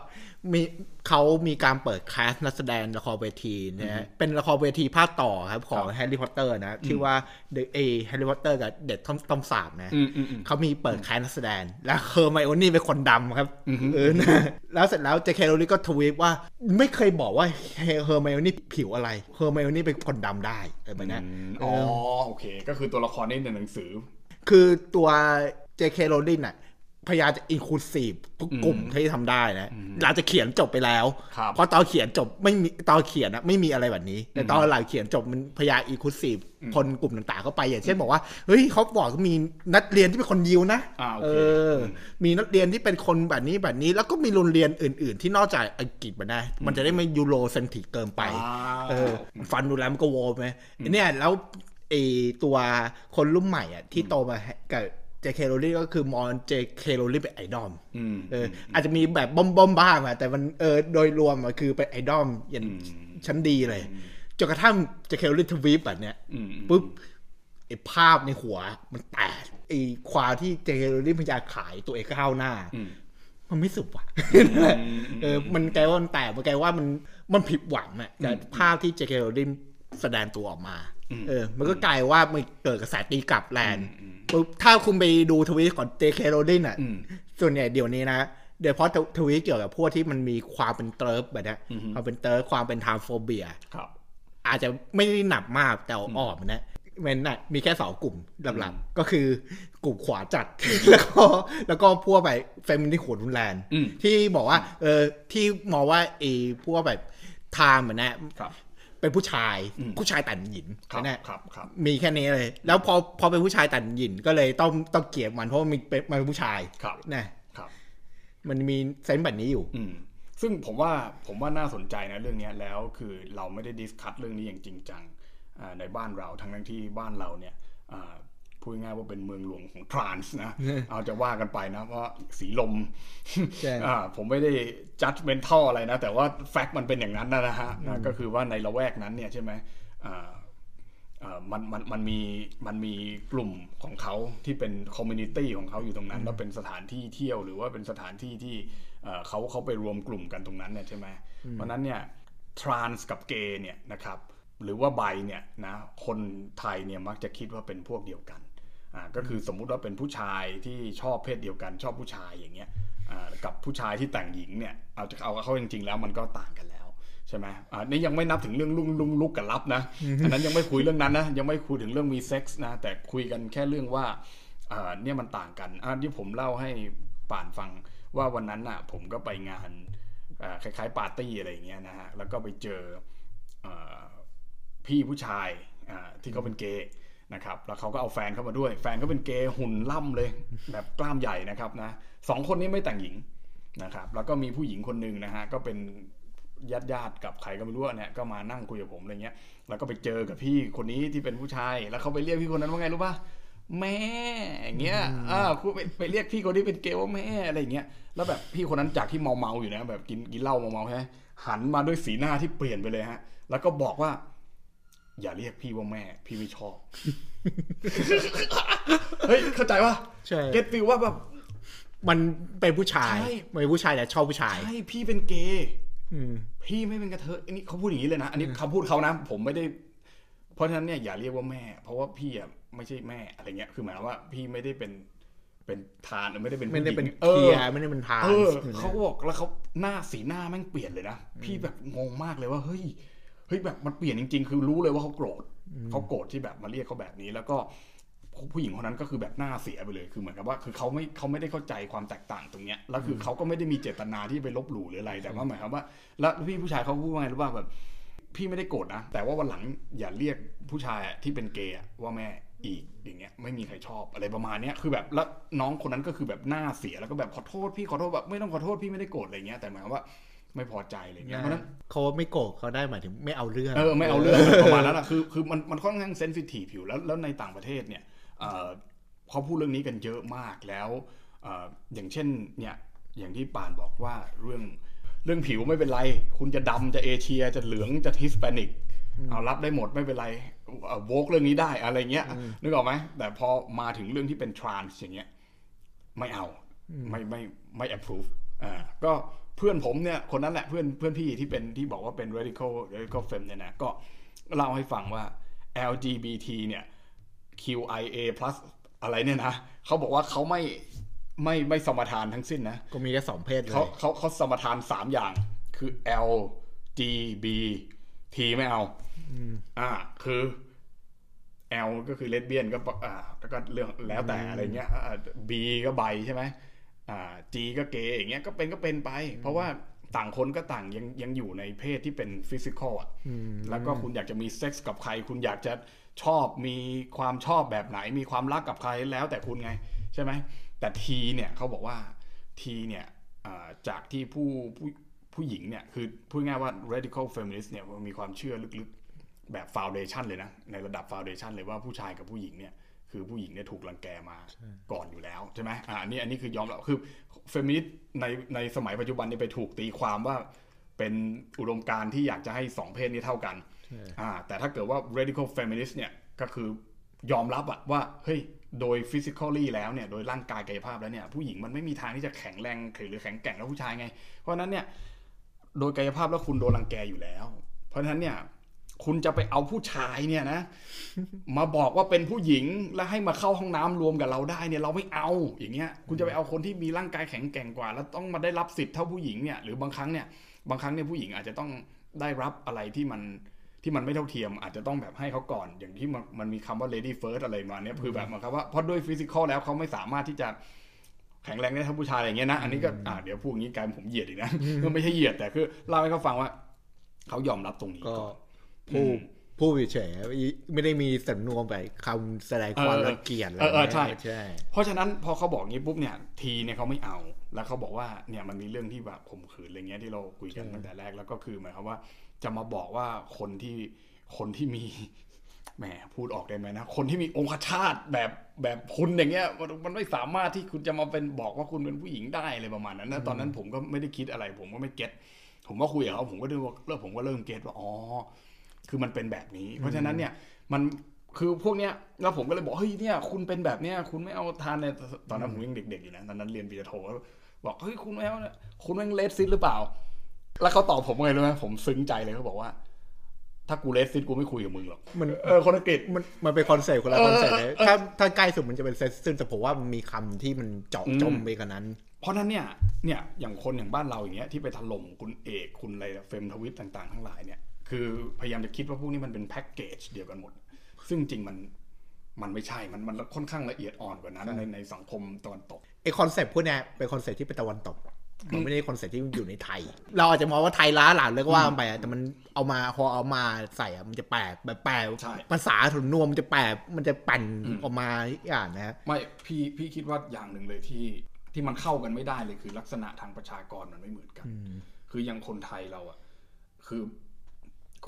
มีเขามีการเปิด cast นักแสดงละครเวทีนะเป็นละครเวทีภาคต่อครับของแฮร์รี่พอตเตอร์นะชื่อว่า The A Harry Potter กับเด็ดต้อมต้อมสาบนะอืมอืมอืมเขามีเปิด cast นักแสดง แล้วเฮอร์ไมโอนี่เป็นคนดำครับเออนะแล้วเสร็จแล้ว J.K. Rowling ก็ทวีตว่าไม่เคยบอกว่าเฮอร์ไมโอนี่ผิวอะไรเฮอร์ไมโอนี่เป็นคนดำได้เออแบบเนี้ยอ๋อโอเค ก็คือตัวละครนี้ในหนังสือ คือตัว J.K. Rowling น่ะ พยายามจะ inclusive ทุกกลุ่มที่ทำได้นะหลังจะเขียนจบไปแล้วครับเพราะตอนเขียนจบไม่มีตอนเขียนนะไม่มีอะไรแบบนี้ แต่ตอนหลังเขียนจบมันพยายาม inclusiveคนกลุ่มต่างๆเข้าไป อย่างเช่นบอกว่าเฮ้ยเขาบอกว่ามีนักเรียนที่เป็นคนยิวนะอ่าโอเอเคอมีนักเรียนที่เป็นคนแบบนี้แบบนี้ แล้วก็มีโรงเรียนอื่น ๆ ที่นอกจากอังกฤษมาได้ มันจะได้ไม่ Eurocentric เกินไปอ่าเออฟังดูแล้วมันก็โวไหมเนี่ยแล้วไอตัวคนรุ่นใหม่อะที่โตมากับ J.K. Rowling ก็คือมอง J.K. Rowling เป็นไอดอลอืมเอออาจจะมีแบบบ้อมบ้อมๆบ้างอะแต่มันเออโดยรวมอะคือเป็นไอดอลอย่างชั้นดีเลยจนกระทั่งเจเคโรลี่ทวีปแบบเนี้ยอืมปุ๊บไอภาพในหัวมันแตกไอความที่เจเคโรลี่พยายามขายตัวเองก้าวหน้าอืมมันไม่สุดว่ะเออ มันกลายว่ามันแตกมันกลายว่ามันมันผิดหวังอะแต่ภาพที่เจเคโรลินแสดงตัวออกมา เออ มันก็กลายว่ามันเกิดกระแสตีกลับแลนด์ปุ๊บถ้าคุณไปดูทวีตของเจเคโรลินอะอืมส่วนใหญ่เดี๋ยวนี้นะเดี๋ยวเพราะทวีตเกี่ยวกับพวกที่มันมีความเป็น TERF แบบเนี้ยความเป็น TERF ความเป็น transphobia ครับอาจจะไม่ได้หนักมากแต่ออกนะมันน่ะมีแค่สองกลุ่มหลักๆก็คือกลุ่มขวาจัด แล้วก็แล้วก็พวกแบบเฟมินิสต์สุดรุนแรงอืมที่บอกว่า เออที่มองว่าไอ้พวกแบบไทม์แบบเนี้ยครับ เป็นผู้ชายอืมผู้ชายแต่งหญิงครับนะครับครับมีแค่นี้เลย แล้วพอพอเป็นผู้ชายแต่งหญิงก็เลยต้องต้องเกลียดมันเพราะว่ามันเป็นมันเป็นผู้ชายครับนะครับมันมีเซนส์แบบนี้อยู่อืมซึ่งผมว่าผมว่าน่าสนใจนะเรื่องเนี้ยแล้วคือเราไม่ได้ดิสคัตเรื่องนี้อย่างจริงจังอ่าในบ้านเราทั้งทั้งที่บ้านเราเนี่ยอ่า พูดง่ายๆว่าเป็นเมืองหลวงของทรานส์นะ เอาจะว่ากันไปนะเพราะสีลมใช่อ่าผมไม่ได้ judgmental อะไรนะ แต่ว่าแฟกต์มันเป็นอย่างนั้นนะนะฮะนะก็คือว่าในละแวกนั้นเนี่ยใช่ไหมอ่าเอ่อมันมันมันมีมันมีกลุ่มของเขาที่เป็น community ของเขาอยู่ตรงนั้น แล้วเป็นสถานที่เที่ยวหรือว่าเป็นสถานที่ที่เอ่อเขาเขาไปรวมกลุ่มกันตรงนั้นเนี่ยใช่ไหมเพราะฉะนั้นเนี่ย trans กับเกย์เนี่ยนะครับหรือว่า bi เนี่ยนะคนไทยเนี่ยมักจะคิดว่าเป็นพวกเดียวกัน อ่าก็คือสมมุติว่าเป็นผู้ชายที่ชอบเพศเดียวกันชอบผู้ชายอย่างเงี้ยอ่ากับผู้ชายที่แต่งหญิงเนี่ยเอาจะเอาเข้าจริงๆแล้วมันก็ต่างกันแล้วใช่ไหมอ่านี่ยังไม่นับถึงเรื่องลุงลุงลุกกับรับนะอันนั้นยังไม่คุยเรื่องนั้นนะยังไม่คุยถึงเรื่องมีเซ็กส์นะแต่คุยกันแค่เรื่องว่าอ่าเนี่ยมันต่างกันอ่าที่ผมเล่าให้ป่านฟังว่าวันนั้นน่ะผมก็ไปงานอ่าคล้ายๆปาร์ตี้อะไรอย่างเงี้ยนะฮะแล้วก็ไปเจออ่าพี่ผู้ชายอ่าที่เขาเป็นเกย์ นะครับแล้วเขาก็เอาแฟนเข้ามาด้วย แฟนก็เป็นเกย์หุ่นล่ำเลย แบบกล้ามใหญ่นะครับนะสองคนนี้ไม่แต่งหญิงนะครับแล้วก็มีผู้หญิงคนหนึ่งนะฮะก็เป็นญาติญาติๆกับใครก็ไม่รู้อะเนี่ยก็มานั่งคุยกับผมอะไรเงี้ย แล้วก็ไปเจอกับพี่คนนี้ที่เป็นผู้ชาย แล้วเขาไปเรียกพี่คนนั้นว่าไงรู้ป่ะแม่อย่างเงี้ยอ่าคุณไปไปเรียกพี่คนที่เป็นเกย์ว่าแม่อะไรอย่างเงี้ย แล้วแบบพี่คนนั้นจากที่เมาเมาๆอยู่นะแบบกินกินเหล้าเมาเมาๆใช่ไหมหันมาด้วยสีหน้าที่เปลี่ยนไปเลยฮะ แล้วก็บอกว่า อย่าเรียกพี่ว่าแม่ พี่ไม่ชอบ เฮ้ย เข้าใจป่ะใช่เก็ตฟิลว่าแบบ มันเป็นผู้ชายใช่มันเป็นผู้ชายแต่ชอบผู้ชาย ใช่พี่เป็นเกย์อืม พี่ไม่เป็นกระเทยอันนี้เขาพูดอย่างนี้เลยนะ อันนี้คำพูดเขานะ ผมไม่ได้ เพราะฉะนั้นเนี่ยอย่าเรียกว่าแม่ เพราะว่าพี่อะไม่ใช่แม่อะไรเงี้ย คือหมายความว่าพี่ไม่ได้เป็น เป็นทานหรือไม่ได้เป็นไม่ได้เป็นผู้หญิงเคลียร์ออไม่ได้เป็นทานเออเขาก็บอกแล้วเขาหน้าสีหน้าแม่งเปลี่ยนเลยนะ พี่แบบงงมากเลยว่าเฮ้ย เฮ้ยแบบมันเปลี่ยนจริง ๆ คือรู้เลยว่าเขาโกรธเขาโกรธที่แบบมาเรียกเขาแบบนี้ แล้วก็ผู้หญิงคนนั้นก็คือแบบหน้าเสียไปเลยคือเหมือนกับว่า คือเขาไม่เขาไม่ได้เข้าใจความแตกต่างตรงเนี้ยแล้วคือเขาก็ไม่ได้มีเจตนาที่ไปลบหลู่หรืออะไรแต่ว่าหมายความว่า แล้วพี่ผู้ชายเขาพูดว่าไงรู้ป่ะแบบพี่ไม่ได้โกรธนะ แต่ว่าวันหลังอย่าเรียกผู้ชายอะที่เป็นเกย์อะว่าแม่อีกอย่างเงี้ยไม่มีใครชอบอะไรประมาณเนี้ยคือแบบแล้วน้องคนนั้นก็คือแบบหน้าเสียแล้วก็แบบขอโทษพี่ขอโทษแบบไม่ต้องขอโทษพี่ไม่ได้โกรธอะไรเงี้ยแต่หมายความว่า ไม่พอใจอะไรเงี้ยเพราะฉะนั้นเขาไม่โกรธเขาได้หมายถึงไม่เอาเรื่องเออไม่เอาเรื่องประมาณนั้นอะคือคือมันมันค่อนข้างเซนซิทีฟอยู่แล้วแล้วในต่างประเทศเนี่ยเอ่อเขาพูดเรื่องนี้กันเยอะมากแล้วเอ่ออย่างเช่นเนี่ยอย่างที่ป่านบอกว่าเรื่องเรื่องผิวไม่เป็นไร คุณจะดำจะเอเชียจะเหลืองจะฮิสแปนิกเอารับได้หมดไม่เป็นไรโวกเรื่องนี้ได้อะไรเงี้ยนึกออกไหมแต่พอมาถึงเรื่องที่เป็นทรานส์อย่างเงี้ยไม่เอาไม่ไม่ไม่ approve อ่าก็ เพื่อนผมเนี่ยคนนั้นแหละเพื่อนเพื่อนพี่ที่เป็นที่บอกว่าเป็น radical radical fem เนี่ยนะก็เล่าให้ฟังว่า LGBT เนี่ย QIA plus อะไรเนี่ยนะเขาบอกว่าเขาไม่ไม่ไม่สมทานทั้งสิ้นนะ ก็มีแค่สองเพศเลเขายเขาเขาสมทานสามอย่างคือ L G B T ไม่เอาอ่า คือ L ก็คือเลสเบี้ยนก็ปะอ่าแล้วก็เรื่องแล้วแต่อะไรเงี้ยอ่า B ก็ไบใช่ไหม อ่าจีก็เกย์อย่างเงี้ยก็เป็นก็เป็นไป เพราะว่าต่างคนก็ต่างยังยังอยู่ในเพศที่เป็นฟิสิกอลอะแล้วก็คุณอยากจะมีเซ็กส์กับใคร คุณอยากจะชอบมีความชอบแบบไหน มีความรักกับใครแล้วแต่คุณไง ใช่ไหมแต่ทีเนี่ยเขาบอกว่าทีเนี่ยจากที่ผู้ผู้ผู้หญิงเนี่ยคือพูดง่ายว่า radical feminist เนี่ยมีความเชื่อลึกๆ แบบ foundation เลยนะ ในระดับ foundation เลยว่าผู้ชายกับผู้หญิงเนี่ย คือผู้หญิงเนี่ยถูกรังแกมาก่อนอยู่แล้วใช่ไหมอ่าอันนี้อันนี้คือยอมรับคือเฟมินิสต์ในในสมัยปัจจุบันนี่ไปถูกตีความว่าเป็นอุดมการที่อยากจะให้สองเพศนี้เท่ากันอ่าแต่ถ้าเกิดว่า radical feminist เนี่ยก็คือยอมรับอะว่าเฮ้ยโดย physically แล้วเนี่ยโดยร่างกายกายภาพแล้วเนี่ยผู้หญิงมันไม่มีทางที่จะแข็งแรงหรือแข็งแกร่งแล้วผู้ชายไง เพราะนั้นเนี่ยโดยกายภาพแล้วคุณโดนรังแกอยู่แล้ว เพราะฉะนั้นเนี่ย คุณจะไปเอาผู้ชายเนี่ยนะ มาบอกว่าเป็นผู้หญิงแล้วให้มาเข้าห้องน้ำรวมกับเราได้เนี่ยเราไม่เอาอย่างเงี้ย คุณจะไปเอาคนที่มีร่างกายแข็งแกร่งกว่า แล้วต้องมาได้รับสิทธิ์เท่าผู้หญิงเนี่ยหรือบางครั้งเนี่ยบางครั้งเนี่ยผู้หญิงอาจจะต้องได้รับอะไรที่มันที่มันไม่เท่าเทียม อาจจะต้องแบบให้เขาก่อนอย่างที่มันมีคำว่า lady first อะไรมาเนี่ยคือแบบมันครับว่าเพราะด้วยฟิสิกอลแล้วเขาไม่สามารถที่จะแข็งแรงได้เท่าผู้ชายอะไรเงี้ยนะอันนี้ก็อ่าเดี๋ยวพูดอย่างนี้กลายผมเหยียดอีกนะก็ไม่ใช่เหยียดแต่คือเล่าให้เขาฟังว่าเขายอมรับตรงนี้ก็ ผู้ผู้เฉยไม่ได้มีสำนวนไปคำแสดงความรังเกียจอะไรใช่ใช่ เพราะฉะนั้นพอเขาบอกงี้ปุ๊บเนี่ยทีเนี่ยเขาไม่เอา แล้วเขาบอกว่าเนี่ยมันมีเรื่องที่แบบข่มขืนอะไรเงี้ยที่เราคุยกันตั้งแต่แรกแล้วก็คือหมายความว่า จะมาบอกว่าคนที่คนที่มีแหมพูดออกได้ไหมนะ คนที่มีองคชาตแบบแบบคุณอย่างเงี้ยมันไม่สามารถที่คุณจะมาเป็นบอกว่าคุณเป็นผู้หญิงได้อะไรประมาณนั้นนะตอนนั้นผมก็ไม่ได้คิดอะไร ผมก็ไม่เก็ตผมก็คุยกับเขาผมก็ดูว่าเริ่มผมก็เริ่มเก็ตว่าอ๋อ คือมันเป็นแบบนี้ เพราะฉะนั้นเนี่ยมันคือพวกเนี้ยแล้วผมก็เลยบอกเฮ้ยเนี่ยคุณเป็นแบบเนี้ยคุณไม่เอาทานในตอนนั้นผมยังเด็กๆอยู่นะตอนนั้นเรียนปีโทบอกเฮ้ยคุณไม่เอาคุณแม่งเลสซิตหรือเปล่า แล้วเขาตอบผมไงรู้ไหมผมซึ้งใจเลยเขาบอกว่า ถ้ากูเลสซิตกูไม่คุยกับมึงหรอกมันเออคนอังกฤษมันมันเป็น concept คนละ concept เลยถ้าถ้าใกล้สุดมันจะเป็นเซสซินแต่ผมว่ามันมีคำที่มันเจาะจงไปกันนั้น เพราะนั้นเนี่ยเนี่ยอย่างคนอย่างบ้านเราอย่างเงี้ยที่ไปถล่มคุณเอกคุณอะไรเฟมทวิตต่าง ๆ ทั้งหลายเนี่ย คือพยายามจะคิดว่าพวกนี้มันเป็นแพ็กเกจเดียวกันหมด ซึ่งจริงมันมันไม่ใช่ มันมันค่อนข้างละเอียดอ่อนกว่านั้นในในสังคมตะวันตกไอ concept พวกนี้เป็นคอนเซ็ปต์ที่เป็นตะวันตก มันไม่ได้ concept ที่อยู่ในไทย เราอาจจะมองว่าไทยล้าหลังเลยก็ว่าไปแต่มันเอามาพอเอามาใส่อะมันจะแปลแบบแปลภาษาถุนนวมมันจะแปลมันจะปั่นออกมาอย่างนะไม่พี่พี่คิดว่าอย่างหนึ่งเลยที่ที่มันเข้ากันไม่ได้เลยคือลักษณะทางประชากรมันไม่เหมือนกัน คืออย่างคนไทยเราอะคือ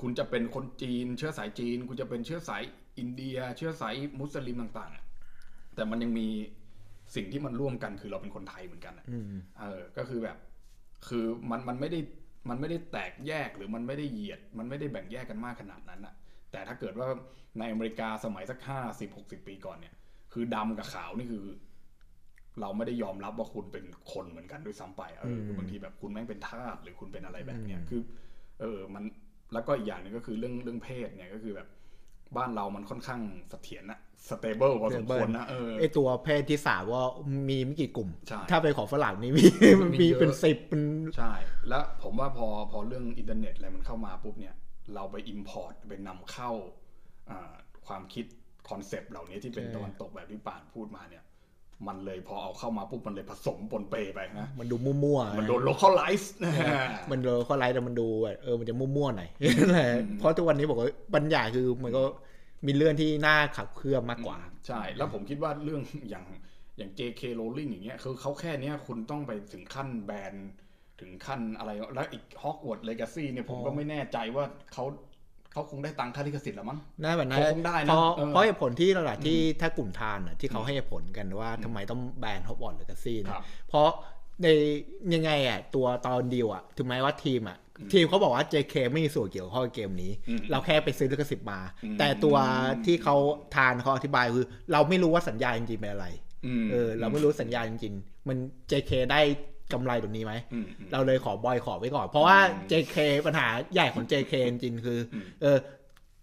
คุณจะเป็นคนจีน เชื้อสายจีน คุณจะเป็นเชื้อสายอินเดีย เชื้อสายมุสลิมต่างๆแต่มันยังมีสิ่งที่มันร่วมกันคือเราเป็นคนไทยเหมือนกันเออ ก็คือแบบ คือมันมันไม่ได้มันไม่ได้แตกแยกหรือมันไม่ได้เหยียด มันไม่ได้แบ่งแยกกันมากขนาดนั้นอะแต่ถ้าเกิดว่าในอเมริกาสมัยสักห้าสิบหกสิบปีก่อนเนี่ย คือดำกับขาวนี่คือ เราไม่ได้ยอมรับว่าคุณเป็นคนเหมือนกันด้วยซ้ำไปเออบางทีแบบคุณแม่งเป็นทาสหรือคุณเป็นอะไรแบบเนี้ยคือ เออ มัน แล้วก็อีกอย่างหนึ่งก็คือเรื่องเรื่องเพศเนี่ยก็คือแบบบ้านเรามันค่อนข้างเสถียรนะสเตเบิลพอสมควรนะเออไอตัวเพศที่สามว่ามีไม่กี่กลุ่ม ถ้าไปของฝรั่งนี่มีมีเป็นสิบเป็นใช่ แล้วผมว่าพอพอเรื่องอินเทอร์เน็ตอะไรมันเข้ามาปุ๊บเนี่ย เราไป import ไปนำเข้าความคิด concept เหล่านี้ที่เป็นตะวันตกแบบที่ป่านพูดมาเนี่ย มันเลยพอเอาเข้ามาปุ๊บมันเลยผสมปนเปไปนะมันดูมั่วๆมันโดน localize มัน localize แต่มันดูเออมันจะมั่วๆหน่อยเพราะทุกวันนี้บอกว่าบัญญัติคือมันก็มีเรื่องที่น่าขับเคลื่อนมากกว่า ใช่ แล้วผมคิดว่าเรื่องอย่างอย่าง JK Rowling อย่างเงี้ยคือเขาแค่เนี้ยคุณต้องไปถึงขั้นแบนถึงขั้นอะไรแล้วอีกฮอกวอตเลกาซี่เนี่ยผมก็ไม่แน่ใจว่าเขา เขาคงได้ตังค่าลิขสิทธิ์แล้วมั้งน่าแบบนั้นคงได้นะ เพราะเหตุผลที่ระดับที่ถ้ากลุ่มทานอะที่เขาให้เหตุผลกันว่าทำไมต้องแบนฮอกวอตเลกาซี่เพราะในยังไงอะตัวตอนดีวอะถึงแม้ว่าทีมอะทีมเขาบอกว่า JK ไม่มีส่วนเกี่ยวข้องกับเกมนี้ เราแค่ไปซื้อลิขสิทธิ์มา แต่ตัวที่เขาทานเขาอธิบายคือ เราไม่รู้ว่าสัญญาจริงๆเป็นอะไรเออเราไม่รู้สัญญาจริงๆมัน JK ได้ กำไรตรงนี้ไหม เราเลยขอบอยขอไว้ก่อน เพราะว่า JK ปัญหาใหญ่ของ JK จริงๆคือ เออ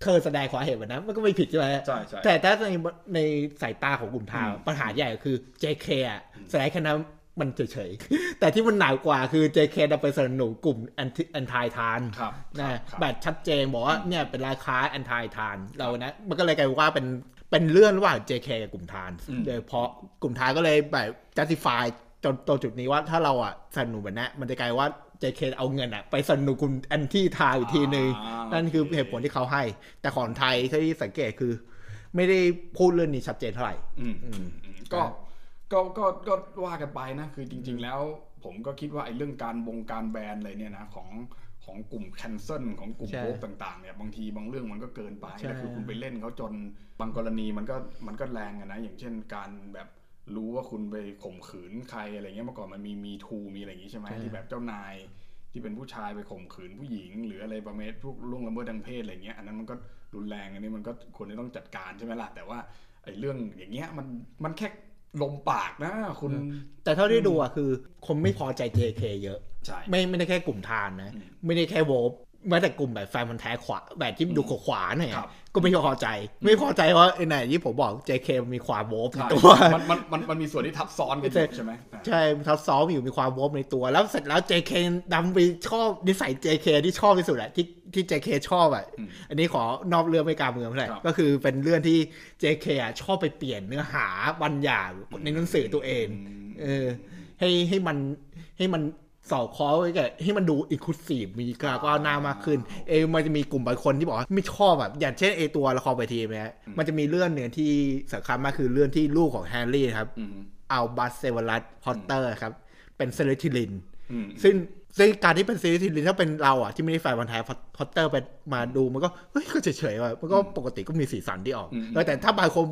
เธอแสดงความเห็นแบบนั้นมันก็ไม่ผิดใช่ไหมใช่ใช่แต่ถ้าในในสายตาของกลุ่มทาวปัญหาใหญ่คือ JK อะแสดงแค่นั้นมันเฉยๆ แต่ที่มันหนากว่าคือ JK ดัไปสนับสนุนกลุ่มแอนตี้แอนทายทานนะแบบชัดเจนบอกว่าเนี่ยเป็นราคาแอนทายทานเรานะมันก็เลยกลายว่าเป็นเป็นเรื่องระหว่าง JK กับกลุ่มทานโดยเพราะกลุ่มทานก็เลยแบบ justify จนตัวจุดนี้ว่าถ้าเราอะสนับสนุนแบบนี้มันจะกลายว่า JK เอาเงินอะไปสนับสนุนคุณแอนตี้ทายอีกทีนึงอ่านั่นคือโอเคเหตุผลที่เขาให้ แต่ของไทยที่สังเกตคือ ไม่ได้พูดเรื่องนี้ชัดเจนเท่าไหร่อืมอืมก็ก็ก็ก็ว่ากันไปนะ คือจริง ๆ แล้ว ผมก็คิดว่าไอ้เรื่องการบงการแบนอะไรเนี่ยนะของของกลุ่มแคนเซิลของกลุ่มใช่โป๊กต่างๆเนี่ยบางทีบางเรื่องมันก็เกินไปใช่แล้วคือคุณไปเล่นเขาจนบางกรณีมันก็มันก็แรงอะนะอย่างเช่นการแบบ รู้ว่าคุณไปข่มขืนใครอะไรเงี้ยเมื่อก่อนมันมีมีทูมีอะไรอย่างงี้ใช่ไหมที่แบบเจ้านายที่เป็นผู้ชายไปข่มขืนผู้หญิง หรืออะไรประเภทพวกล่วงละเมิดทางเพศอะไรเงี้ยอันนั้นมันก็รุนแรงอันนี้มันก็ควรจะต้องจัดการใช่ไหมล่ะแต่ว่าไอ้เรื่องอย่างเงี้ยมันมันแค่ลมปากนะคุณ แต่เท่าที่ดูอะคือ คนไม่พอใจ JK เยอะ ใช่ ไม่ไม่ได้แค่กลุ่มทานนะอืมไม่ได้แค่โวฟ แม้แต่กลุ่มแบบแฟนมันธุ์แท้ขวาแบบที่ดูขวาๆหน่อยครับก็ไม่พอใจ ไม่พอใจว่าไอ้ไหนที่ผมบอก JK มันมีความโวฟในใช่ตัวมันมันมันมันมีส่วนที่ทับซ้อนกันอใช่ยู่ใช่ไหมอ่าใช่ทับซ้อมอยู่มีความโวฟในตัว แล้วเสร็จแล้ว JK ดำไปชอบนิสัย JK ที่ชอบที่สุดอะที่ที่ JK ชอบอะอันนี้ขอนอกเรื่องไม่การเมืองเท่าไหร่ครับก็คือเป็นเรื่องที่ JK อะชอบไปเปลี่ยนเนื้อหาบางอย่างในหนังสือตัวเองเออให้ให้มันให้มัน สอดคล้องไว้กับให้มันดูอินคลูซีฟมีการก็หน้ามากขึ้นเออมันจะมีกลุ่มบางคนที่บอกว่าไม่ชอบแบบอย่างเช่นเอตัวละครไปทีมนะมันจะมีเรื่องหนึ่งที่สำคัญมากคือเรื่องที่ลูกของแฮร์รี่นะครับอืมอัลบัสเซเวอร์รัสพอตเตอร์ครับเป็นสลิธีรินอืมซึ่งซึ่งการที่เป็นสลิธีรินถ้าเป็นเราอะที่ไม่ได้แฟนบอยแฮร์รี่พอตเตอร์ไปมาดูมันก็เฮ้ยก็เฉยๆว่ะมันก็ปกติก็มีสีสันที่ออกอืมเออแต่ถ้าบางคน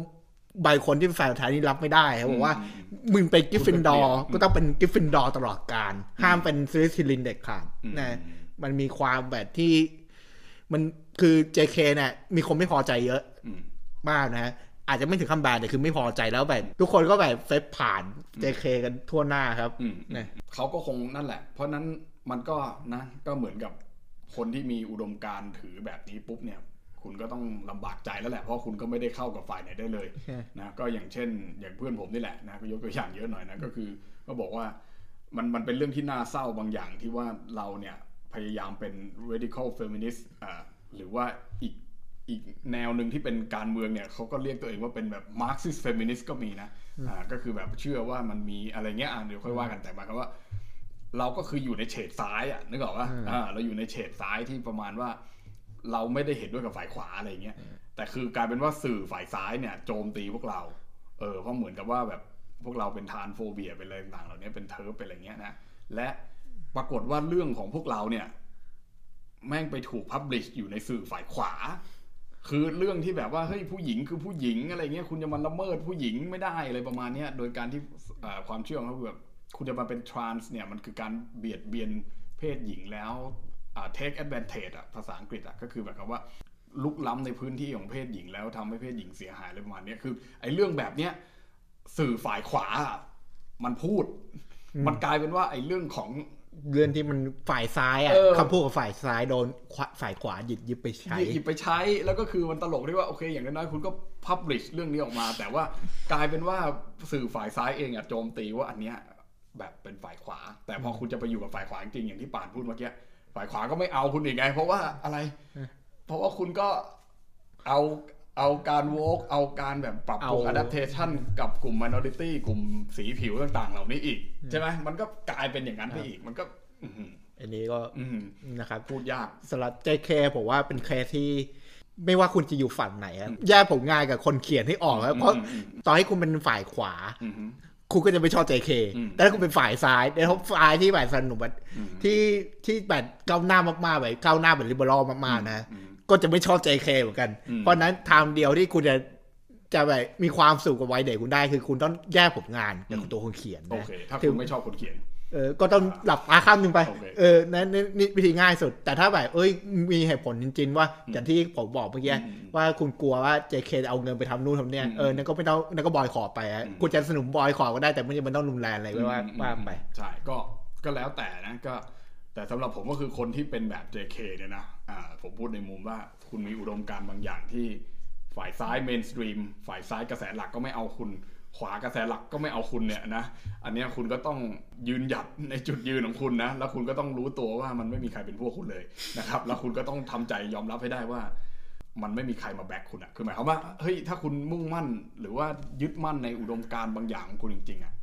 บางคนที่เป็นแฟนบอลไทยนี่รับไม่ได้ครับบอกว่า มึงเป็นกริฟฟินดอร์คุณเป็นเปลี่ยนก็ต้องเป็นกริฟฟินดอร์ตลอดกาล ห้ามเป็นสลิธีรินเด็ดขาดอืมนะมันมีความแบบที่ มันคือ JK เนี่ยมีคนไม่พอใจเยอะอืมมากนะฮะอาจจะไม่ถึงคำแบนแต่คือไม่พอใจแล้วแบบทุกคนก็แบบเฟซผ่าน JK กันทั่วหน้าครับอืมนะเขาก็คงนั่นแหละ เพราะนั้นมันก็นะ ก็เหมือนกับคนที่มีอุดมการณ์ถือแบบนี้ปุ๊บเนี่ย คุณก็ต้องลำบากใจแล้วแหละเพราะคุณก็ไม่ได้เข้ากับฝ่ายไหนได้เลยใช่นะก็อย่างเช่น อย่างเพื่อนผมนี่แหละนะก็ยกตัวอย่างเยอะหน่อยนะก็คือ ก็บอกว่ามันมันเป็นเรื่องที่น่าเศร้าบางอย่างที่ว่าเราเนี่ยพยายามเป็น radical feminist อ่าหรือว่าอีกอีกแนวหนึ่งที่เป็นการเมืองเนี่ยเขาก็เรียกตัวเองว่าเป็นแบบ Marxist feminist ก็มีนะอ่าก็คือแบบเชื่อว่ามันมีอะไรเงี้ยอ่าเดี๋ยวค่อยว่ากันแต่หมายความว่า เราก็คืออยู่ในเฉดซ้ายอะนึกออกว่าอ่าเราอยู่ในเฉดซ้ายที่ประมาณว่า เราไม่ได้เห็นด้วยกับฝ่ายขวาอะไรเงี้ยแต่คือกลายเป็นว่าสื่อฝ่ายซ้ายเนี่ย โจมตีพวกเรา เออเพราะเหมือนกับว่าแบบพวกเราเป็นทานโฟเบียเป็นอะไรต่างๆเหล่านี้เป็นเทิร์ฟเป็นอะไรเงี้ยนะและปรากฏว่าเรื่องของพวกเราเนี่ย แม่งไปถูกพับลิชอยู่ในสื่อฝ่ายขวา คือเรื่องที่แบบว่าเฮ้ยผู้หญิงคือผู้หญิงอะไรเงี้ยคุณจะมาละเมิดผู้หญิงไม่ได้อะไรประมาณเนี้ยโดยการที่เอ่อความเชื่อของเขาคือแบบคุณจะมาเป็นทรานส์เนี่ยมันคือการเบียดเบียนเพศหญิงแล้วอ่า take advantage อะภาษาอังกฤษอะก็คือแบบคำว่าลุกล้ำในพื้นที่ของเพศหญิงแล้วทำให้เพศหญิงเสียหายอะไรประมาณเนี้ยคือ ไอ้เรื่องแบบเนี้ยสื่อฝ่ายขวาอะมันพูด มันกลายเป็นว่าไอ้เรื่องของเรื่องที่มันฝ่ายซ้ายอะเออคำพูดของฝ่ายซ้ายโดนขวาฝ่ายขวาหยิบยิบไปใช้หยิบหยิบไปใช้แล้วก็คือมันตลกที่ว่าโอเค อย่างน้อยๆคุณก็พับลิชเรื่องนี้ออกมา แต่ว่ากลายเป็นว่าสื่อฝ่ายซ้ายเองอะโจมตีว่าอันเนี้ยแบบเป็นฝ่ายขวา แต่พอคุณจะไปอยู่กับฝ่ายขวาจริงๆอย่างที่ป่านพูดเมื่อกี้ ฝ่ายขวาก็ไม่เอาคุณอีกไง เพราะว่าอะไร เพราะว่าคุณก็เอาเอาการโวกเอาการแบบปรับปรุงเอา adaptation กับกลุ่ม minority กลุ่มสีผิวต่างๆ เหล่านี้อีก ใช่ไหมมันก็กลายเป็นอย่างนั้นไปอีกมันก็อื้อหืออันนี้ก็อื้อหือนะครับพูดยากสำหรับ JK ผมว่าเป็นเคสที่ไม่ว่าคุณจะอยู่ฝั่งไหนอะแยกผมง่ายกับคนเขียนให้ออกครับเพราะอืมอืมต่อให้คุณเป็นฝ่ายขวาอือหือ คุณก็จะไม่ชอบ JK อืมแต่ถ้าคุณเป็นฝ่ายซ้ายแต่ถ้าฝ่ายที่แบบสนุกแบบที่ที่แบบก้าวหน้ามากๆแบบก้าวหน้าแบบลิเบอรัลมากๆนะอืมก็จะไม่ชอบ JK เหมือนกันอืมเพราะฉะนั้นทางเดียวที่คุณจะจะแบบมีความสุขกับวัยเด็กคุณได้คือคุณต้องแยกผลงานกับตัวคนเขียนโอนะเคถ้าคืคุอณไม่ชอบคนเขียน เออก็ต้องหลับตาข้ามหนึ่งไปโอเคเออนั่นนี่นี่วิธีง่ายสุด แต่ถ้าแบบเอ้ยมีเหตุผลจริง ๆ ว่าอย่างที่ผมบอกเมื่อกี้อืมว่าคุณกลัวว่า JK เอาเงินไปทำนู่นทำเนี่ยอืมเออนั่นก็ไม่ต้องนั่นก็บอยขอไปอะอืมคุณจะสนุนบอยขอก็ได้แต่ไม่จำเป็นต้องรุนแรงอะไรไม่ว่าอืมว่าไปใช่ก็ก็แล้วแต่นะก็ แต่สำหรับผมก็คือคนที่เป็นแบบ JK เนี่ยนะอ่าผมพูดในมุมว่าคุณมีอุดมการณ์บางอย่างที่ฝ่ายซ้ายเมนสตรีมฝ่ายซ้ายกระแสหลักก็ไม่เอาคุณ ขวากระแสหลักก็ไม่เอาคุณเนี่ยนะ อันเนี้ยคุณก็ต้องยืนหยัดในจุดยืนของคุณนะ แล้วคุณก็ต้องรู้ตัวว่ามันไม่มีใครเป็นพวกคุณเลยนะครับ แล้วคุณก็ต้องทำใจยอมรับให้ได้ว่า มันไม่มีใครมาแบ็คคุณอะคือหมายความว่า เฮ้ย ถ้าคุณมุ่งมั่น หรือว่ายึดมั่นในอุดมการณ์บางอย่างของคุณจริงๆอะ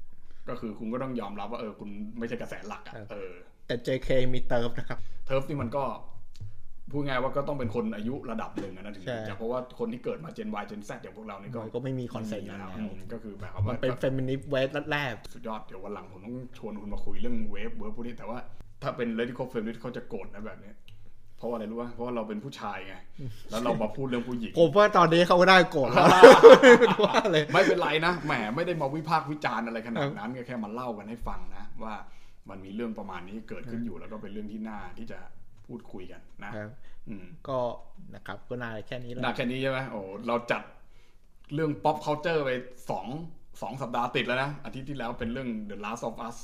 ก็คือคุณก็ต้องยอมรับว่าเออคุณไม่ใช่กระแสหลักอะครับเออ แต่ JK มี TERF นะครับ TERF นี่มันก็ พูดง่ายว่าก็ต้องเป็นคนอายุระดับหนึ่งอะนะถึงใช่จะเพราะว่าคนที่เกิดมาเจน Y เจน Z อย่างพวกเรานี่ก็มันก็ไม่มีคอนเซ็ปต์นั้นแล้วไงอืมก็คือแบบว่ามันเป็น feminist wave แรกสุดยอดเดี๋ยววันหลังผมต้องชวนคุณมาคุยเรื่อง wave เวิฟพวกนี้แต่ว่าถ้าเป็น radical feminist เขาจะโกรธนะแบบนี้เพราะว่าอะไรรู้ป่ะเพราะว่าเราเป็นผู้ชายไง แล้วเรามาพูดเรื่องผู้หญิง ผมว่าตอนนี้เขาก็ได้โกรธแล้วว่าเลยไม่เป็นไรนะ แหมไม่ได้มาวิพากษ์วิจารณ์อะไรขนาดนั้นก็แค่มาเล่ากันให้ฟังนะ ว่ามันมีเรื่องประมาณนี้เกิดขึ้นอยู่แล้วก็เป็นเรื่องที่น่าที่จะ พูดคุยกันนะครับอืมก็นะครับก็น่าจะแค่นี้แหหนัละกแค่นี้ใช่ไหมโอ้เราจัดเรื่อง pop culture ไปสองสองสัปดาห์ติดแล้วนะ อาทิตย์ที่แล้วเป็นเรื่อง The Last of Us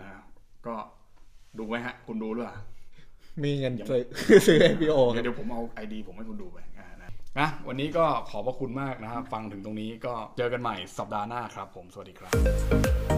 นะก็ดูไหมฮะ คุณดูหรือเปล่ามีเงินซื้อซื้อ HBO คเดี๋รัยวบเดี๋ยวผมเอาไอดีผมให้คุณดูไปอ่านะนะวันนี้ก็ขอบพระคุณมากนะครับ ฟังถึงตรงนี้ก็เจอกันใหม่สัปดาห์หน้าครับผมสวัสดีครับ